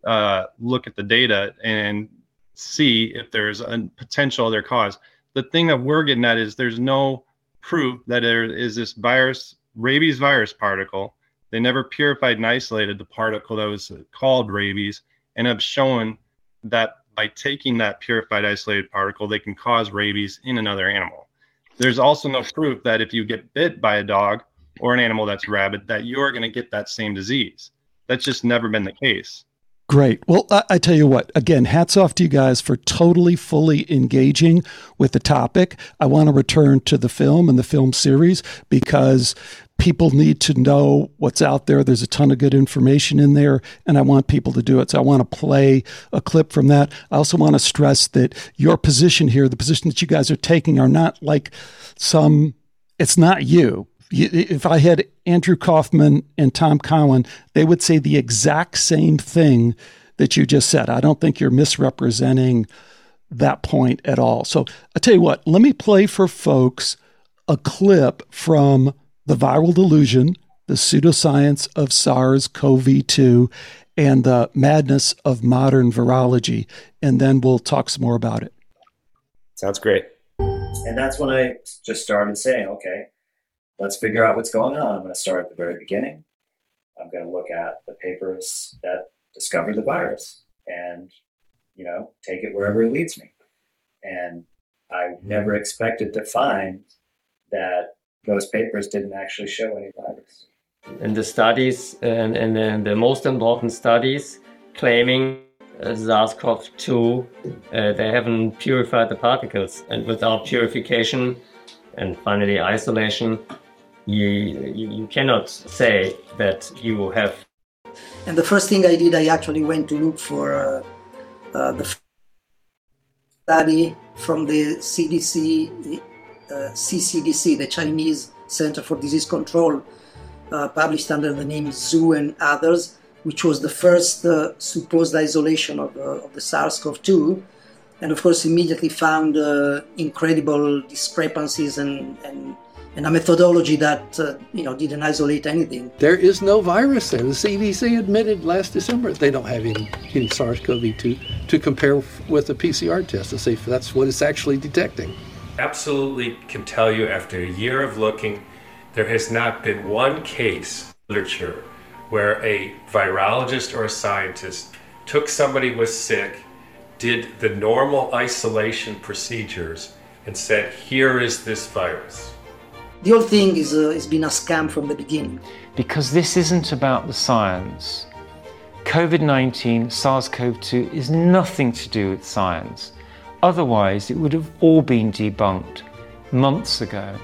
uh, look at the data and see if there's a potential other cause. The thing that we're getting at is there's no proof that there is this virus, rabies virus particle. They never purified and isolated the particle that was called rabies and have shown that by taking that purified isolated particle, they can cause rabies in another animal. There's also no proof that if you get bit by a dog or an animal that's rabid, that you're going to get that same disease. That's just never been the case. Great. Well, I, I, tell you what, again, hats off to you guys for totally, fully engaging with the topic. I want to return to the film and the film series because people need to know what's out there. There's a ton of good information in there, and I want people to do it. So I want to play a clip from that. I also want to stress that your position here, the position that you guys are taking, are not like some, it's not you if I had Andrew Kaufman and Tom Cowan, they would say the exact same thing that you just said. I don't think you're misrepresenting that point at all. So I tell you what, let me play for folks a clip from The Viral Delusion, the pseudoscience of SARS CoV 2, and the madness of modern virology. And then we'll talk some more about it. Sounds great. And that's when I just started saying, okay, let's figure out what's going on. I'm going to start at the very beginning. I'm going to look at the papers that discovered the virus and, you know, take it wherever it leads me. And I never expected to find that those papers didn't actually show any virus. And the studies, and, and, the most important studies claiming uh, SARS-CoV-2, uh, they haven't purified the particles. And without purification and finally isolation, you, you cannot say that you have. And the first thing I did, I actually went to look for uh, uh, the study from the CDC, uh, CCDC, the Chinese Center for Disease Control, uh, published under the name Zhu and others, which was the first uh, supposed isolation of, uh, of the SARS-CoV-2 and of course immediately found uh, incredible discrepancies and, and and a methodology that uh, you know didn't isolate anything. There is no virus there. The CDC admitted last December they don't have any, any SARS-CoV-2 to compare with a PCR test to see if that's what it's actually detecting. Absolutely can tell you after a year of looking, there has not been one case literature where a virologist or a scientist took somebody was sick, did the normal isolation procedures, and said, "Here is this virus." The whole thing is uh, has been a scam from the beginning. Because this isn't about the science. COVID 19, SARS CoV 2 is nothing to do with science. Otherwise, it would have all been debunked months ago.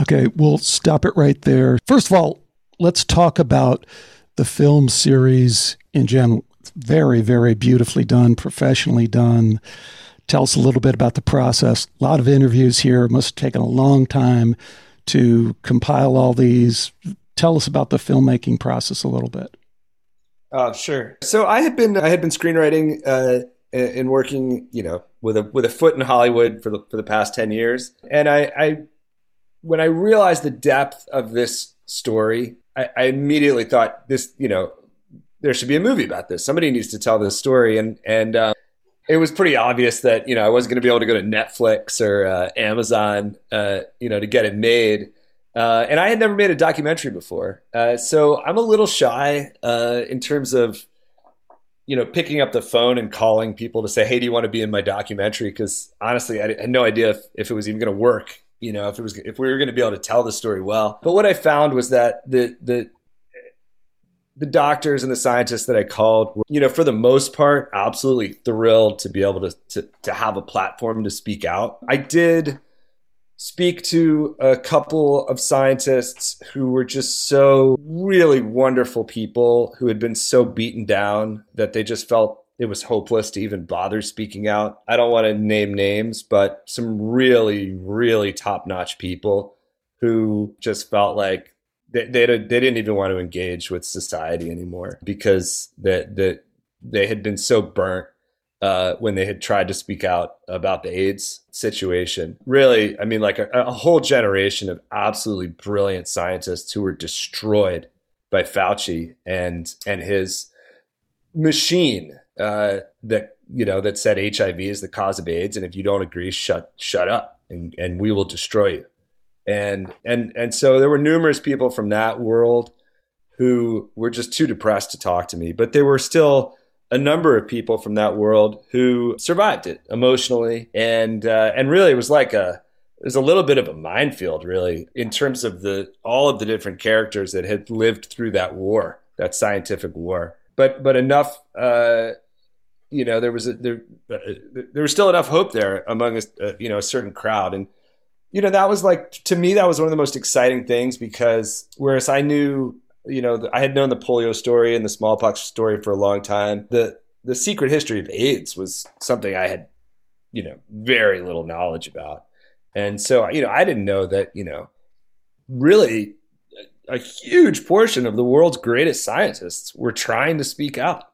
Okay, we'll stop it right there. First of all, let's talk about the film series in general. Very, very beautifully done, professionally done. Tell us a little bit about the process. A lot of interviews here. Must have taken a long time to compile all these. Tell us about the filmmaking process a little bit. Uh, sure. So I had been I had been screenwriting uh, and working, you know, with a with a foot in Hollywood for the for the past ten years, and I, I when I realized the depth of this story, I, I immediately thought this, you know, there should be a movie about this. Somebody needs to tell this story, and and uh, it was pretty obvious that you know I wasn't going to be able to go to Netflix or uh, Amazon, uh, you know, to get it made. Uh, and I had never made a documentary before, uh, so I'm a little shy uh, in terms of, you know, picking up the phone and calling people to say, "Hey, do you want to be in my documentary?" Because honestly, I had no idea if, if it was even going to work. You know, if it was if we were going to be able to tell the story well. But what I found was that the the the doctors and the scientists that I called were, you know, for the most part, absolutely thrilled to be able to, to, to have a platform to speak out. I did speak to a couple of scientists who were just so really wonderful people who had been so beaten down that they just felt it was hopeless to even bother speaking out. I don't want to name names, but some really, really top notch people who just felt like they, they, they didn't even want to engage with society anymore because that that they had been so burnt uh, when they had tried to speak out about the AIDS situation. Really, I mean, like a, a, whole generation of absolutely brilliant scientists who were destroyed by Fauci and and his machine uh, that you know that said HIV is the cause of AIDS, and if you don't agree, shut shut up, and and we will destroy you. And and and so there were numerous people from that world who were just too depressed to talk to me, but there were still a number of people from that world who survived it emotionally, and uh, and really it was like a it was a little bit of a minefield, really, in terms of the all of the different characters that had lived through that war, that scientific war. But but enough, uh, you know, there was a, there uh, there was still enough hope there among a, you know a certain crowd, and you know that was like to me that was one of the most exciting things because whereas I knew you know, I had known the polio story and the smallpox story for a long time. The the secret history of AIDS was something I had, you know, very little knowledge about. And so, you know, I didn't know that, you know, really a huge portion of the world's greatest scientists were trying to speak out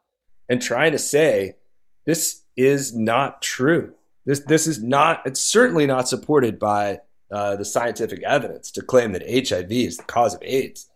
and trying to say this is not true. This this is not. It's certainly not supported by uh, the scientific evidence to claim that HIV is the cause of AIDS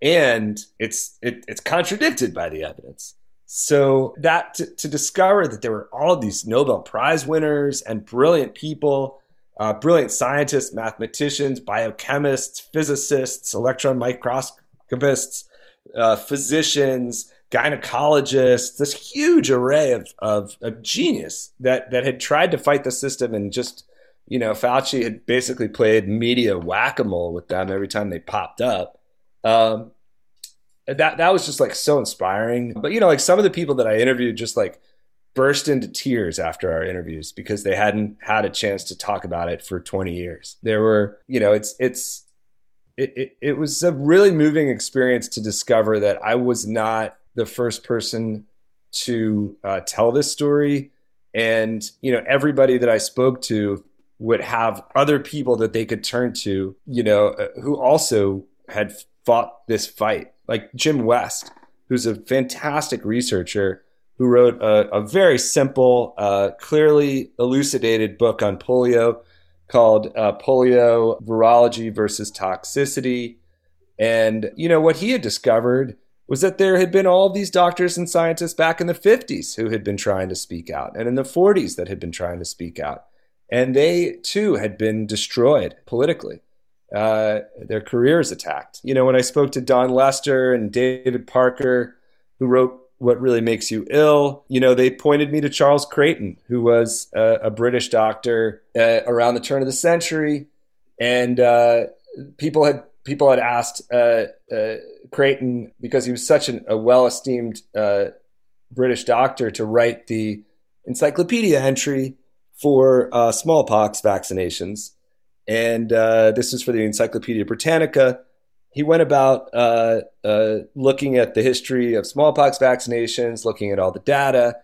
and it's it, it's contradicted by the evidence. So that to, to, discover that there were all of these Nobel Prize winners and brilliant people, uh, brilliant scientists, mathematicians, biochemists, physicists, electron microscopists, uh, physicians, gynecologists, this huge array of, of, of genius that that had tried to fight the system and just you know Fauci had basically played media whack a mole with them every time they popped up um, that that was just like so inspiring. But you know, like some of the people that I interviewed just like burst into tears after our interviews because they hadn't had a chance to talk about it for 20 years. There were, you know, it's it's it, it, it was a really moving experience to discover that I was not the first person to uh, tell this story. And, you know, everybody that I spoke to would have other people that they could turn to, you know, uh, who also had fought this fight. Like Jim West, who's a fantastic researcher who wrote a, a very simple, uh, clearly elucidated book on polio called uh, Polio Virology versus Toxicity. And, you know, what he had discovered was that there had been all these doctors and scientists back in the 50s who had been trying to speak out, and in the 40s that had been trying to speak out. And they too had been destroyed politically uh, their careers attacked. You know, when I spoke to Dawn Lester and David Parker, who wrote What Really Makes You Ill, you know, they pointed me to Charles Creighton, who was a, a British doctor uh, around the turn of the century. And, uh, people had people had asked uh, uh, Creighton because he was such an, a well esteemed uh, British doctor to write the encyclopedia entry for uh, smallpox vaccinations, and uh, this is for the Encyclopedia Britannica. He went about uh, looking at the history of smallpox vaccinations, looking at all the data,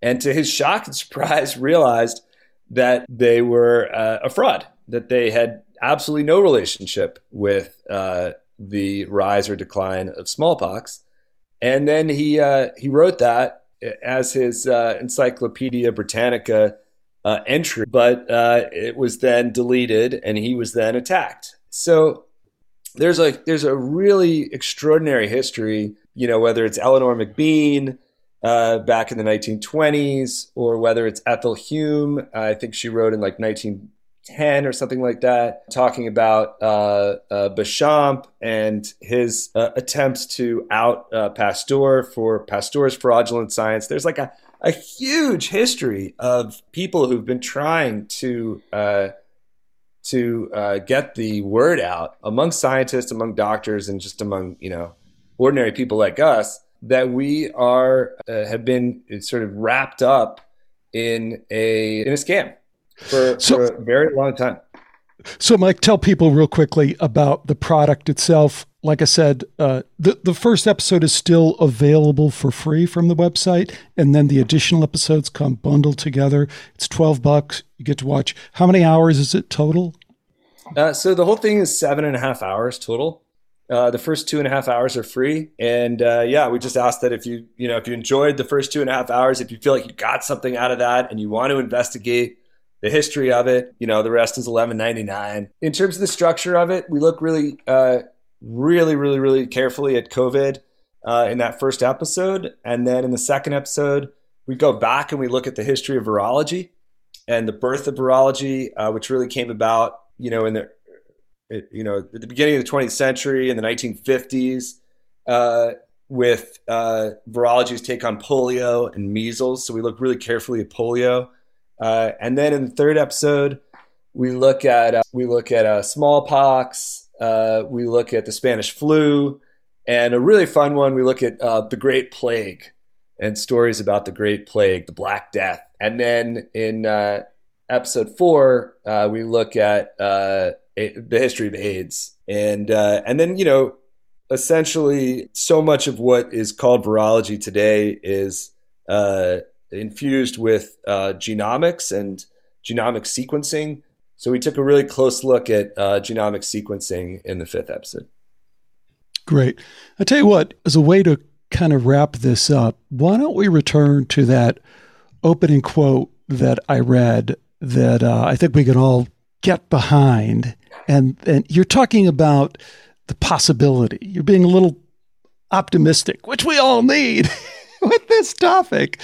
and to his shock and surprise, realized that they were a fraud, that they had absolutely no relationship with uh, the rise or decline of smallpox. And then he uh, he wrote that as his uh, Encyclopedia Britannica uh, entry, but uh, it was then deleted, and he was then attacked. So there's a there's a really extraordinary history. You know, whether it's Eleanor McBean. Uh, back in the 1920s, or whether it's Ethel Hume, I think she wrote in like 19 10 or something like that, talking about uh, uh, Béchamp and his uh, attempts to out Pasteur for Pasteur's fraudulent science. There's like a, a huge history of people who've been trying to uh, to uh, get the word out among scientists, among doctors, and just among you know ordinary people like us that we are have been sort of wrapped up in a in a scam for, so, for a very long time. So, Mike, tell people real quickly about the product itself. Like I said, uh, the the first episode is still available for free from the website, and then the additional episodes come bundled together. It's twelve bucks. You get to watch. How many hours is it total? Uh, so the whole thing is seven and a half hours total. Uh, the first two and a half hours are free, and uh, yeah, we just ask that if you you know if you enjoyed the first two and a half hours, if you feel like you got something out of that, and you want to investigate the history of it. You know, the rest is eleven ninety nine. In terms of the structure of it, we look really, uh, really, really, really carefully at COVID uh, in that first episode, and then in the second episode, we go back and we look at the history of virology and the birth of virology, uh, which really came about, you know, in the you know at the beginning of the 20th century in the 1950s. Uh, with uh, virology's take on polio and measles. So we look really carefully at polio. Uh, and then in the third episode, we look at uh, we look at uh, smallpox. Uh, we look at the Spanish flu, and a really fun one. We look at uh, the Great Plague and stories about the Great Plague, the Black Death. And then in uh, episode four, we look at a- the history of AIDS, and and then you know essentially so much of what is called virology today is infused with uh, genomics and genomic sequencing. So we took a really close look at uh, genomic sequencing in the fifth episode. Great. I tell you what, as a way to kind of wrap this up, why don't we return to that opening quote that I read that uh, I think we can all get behind. And and you're talking about the possibility. You're being a little optimistic, which we all need with this topic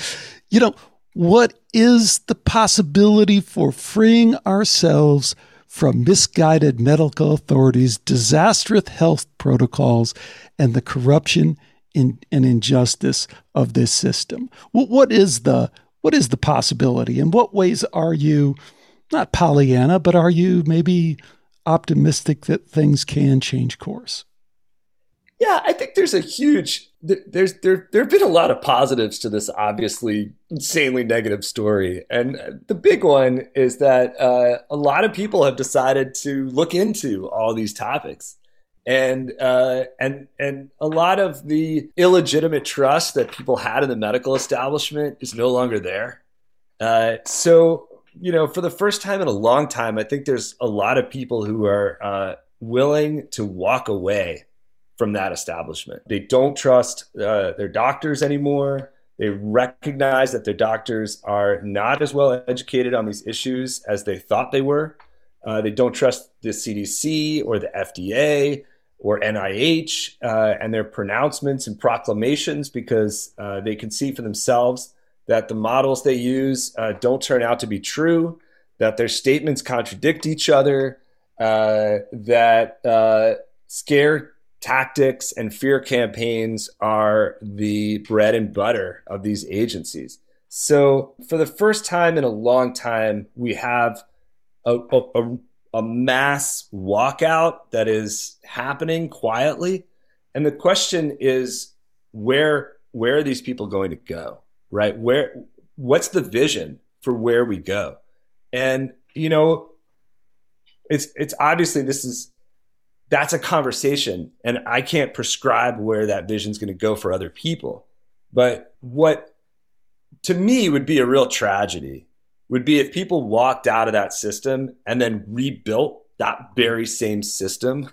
you know, what is the possibility for freeing ourselves from misguided medical authorities, disastrous health protocols, and the corruption and injustice of this system? What, what is the what is the possibility? In what ways are you not Pollyanna, but are you maybe optimistic that things can change course? Yeah, I think there's a huge there's there there have been a lot of positives to this obviously insanely negative story, and the big one is that uh, a lot of people have decided to look into all these topics, and uh, and and a lot of the illegitimate trust that people had in the medical establishment is no longer there. Uh, so you know, for the first time in a long time, I think there's a lot of people who are uh, willing to walk away from that establishment. They don't trust uh, their doctors anymore. They recognize that their doctors are not as well educated on these issues as they thought they were. Uh, they don't trust the CDC or the FDA or NIH uh, and their pronouncements and proclamations because uh, they can see for themselves that the models they use uh, don't turn out to be true, that their statements contradict each other, uh, that scare tactics and fear campaigns are the bread and butter of these agencies. So, for the first time in a long time, we have a, a, a mass walkout that is happening quietly. And the question is where where are these people going to go? Right? Where what's the vision for where we go? And you know, it's it's obviously this is that's a conversation and I can't prescribe where that vision is going to go for other people. But what to me would be a real tragedy would be if people walked out of that system and then rebuilt that very same system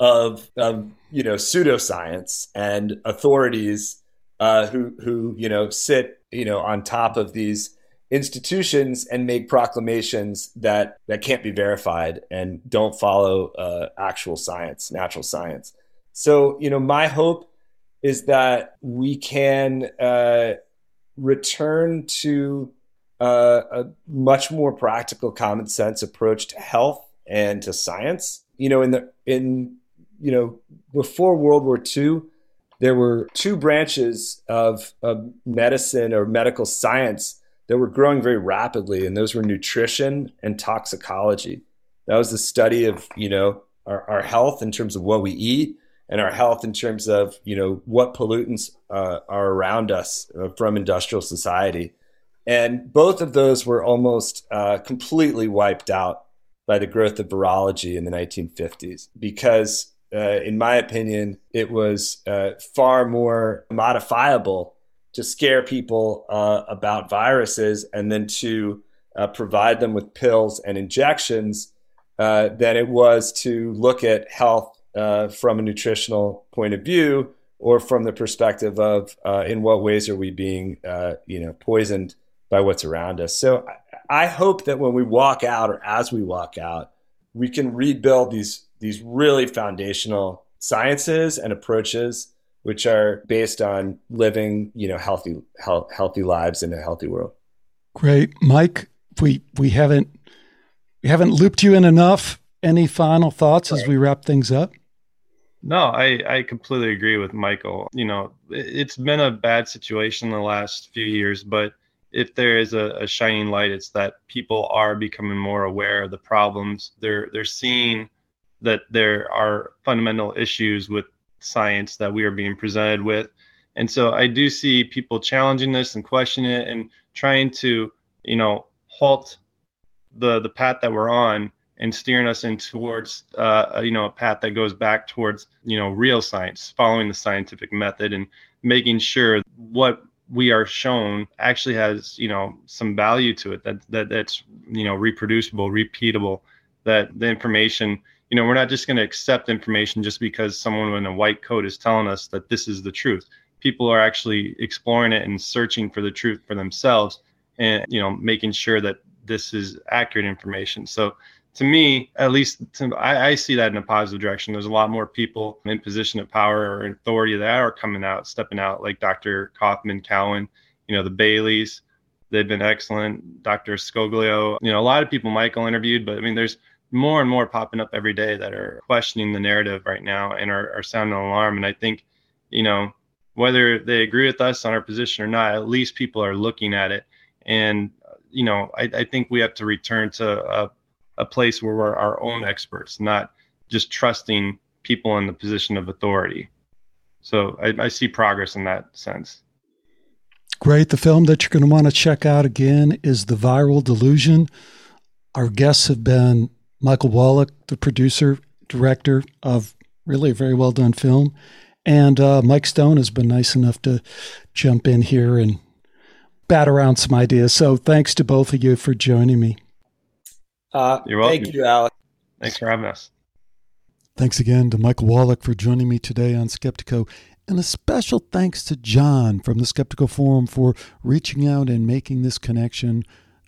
of, of you know pseudoscience and authorities uh, who who you know sit you know on top of these institutions and make proclamations that that can't be verified and don't follow uh, actual science, natural science. So you know, my hope is that we can uh, return to uh, a much more practical, common sense approach to health and to science. You know, in the in you know before World War II, there were two branches of, of medicine or medical science that were growing very rapidly, and those were nutrition and toxicology. That was the study of you know our, our health in terms of what we eat and our health in terms of you know what pollutants uh, are around us uh, from industrial society and both of those were almost uh, completely wiped out by the growth of virology in the 1950s because, uh, in my opinion, it was uh, far more modifiable to scare people uh, about viruses and then to uh, provide them with pills and injections uh, than it was to look at health from a nutritional point of view or from the perspective of in what ways are we being, you know, poisoned by what's around us. So I hope that when we walk out or as we walk out, we can rebuild these these really foundational sciences and approaches which are based on living, you know, healthy health, healthy lives in a healthy world. Great, Mike. We we haven't we haven't looped you in enough. Any final thoughts as we wrap things up? No, I, I completely agree with Michael. You know, it's been a bad situation the last few years, but if there is a, a, shining light, it's that people are becoming more aware of the problems. They're they're seeing that there are fundamental issues with science that we are being presented with, and so I do see people challenging this and questioning it and trying to you know halt the the path that we're on and steering us in towards uh, you know a path that goes back towards you know real science, following the scientific method and making sure what we are shown actually has you know some value to it that that that's you know reproducible repeatable that the information you know we're not just going to accept information just because someone in a white coat is telling us that this is the truth people are actually exploring it and searching for the truth for themselves and you know making sure that this is accurate information so to me, at least to, I, I, see that in a positive direction. There's a lot more people in position of power or authority that are coming out, stepping out, like Dr. Kaufman, Cowan, you know, the Baileys. They've been excellent. Dr. Scoglio, you know, a lot of people Michael interviewed, but I mean, there's more and more popping up every day that are questioning the narrative right now and are, are sounding an alarm. And I think, you know, whether they agree with us on our position or not, at least people are looking at it. And, you know, I, I think we have to return to a a place where we're our own experts, not just trusting people in the position of authority. So I, I see progress in that sense. Great. The film that you're going to want to check out again is The Viral Delusion. Our guests have been Michael Wallach, the producer, director of really a very well done film. And uh, Mike Stone has been nice enough to jump in here and bat around some ideas. So thanks to both of you for joining me. Uh, You're welcome. Thank you, Alex. Thanks for having us. Thanks again to Michael Wallach for joining me today on Skeptiko. And a special thanks to John from the Skeptiko Forum for reaching out and making this connection.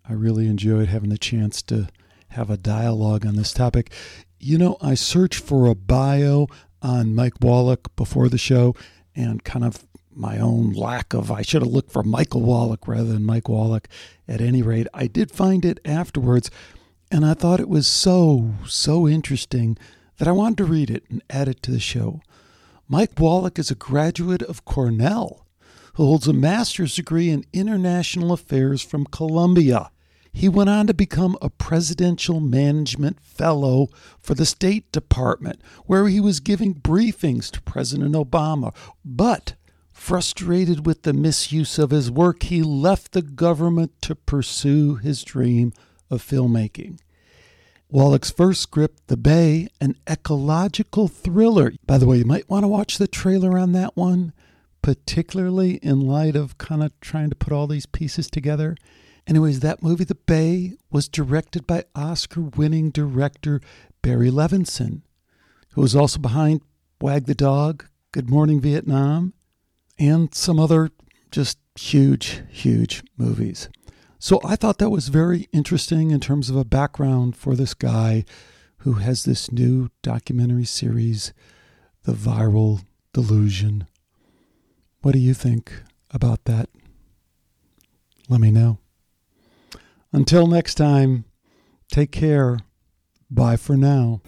I really enjoyed having the chance to have a dialogue on this topic. You know, I searched for a bio on Mike Wallach before the show and kind of my own lack of, I should have looked for Michael Wallach rather than Mike Wallach. At any rate, I did find it afterwards. And I thought it was so, so interesting that I wanted to read it and add it to the show. Mike Wallach is a graduate of Cornell who holds a master's degree in international affairs from Columbia. He went on to become a presidential management fellow for the State Department, where he was giving briefings to President Obama. But frustrated with the misuse of his work, he left the government to pursue his dream of filmmaking. Wallach's first script, The Bay, an ecological thriller. By the way, you might want to watch the trailer on that one, particularly in light of kind of trying to put all these pieces together. Anyways, that movie, The Bay, was directed by Oscar winning director Barry Levinson, who was also behind Wag the Dog, Good Morning Vietnam, and some other just huge, huge movies. So I thought that was very interesting in terms of a background for this guy who has this new documentary series, The Viral Delusion. What do you think about that? Let me know. Until next time, take care. Bye for now.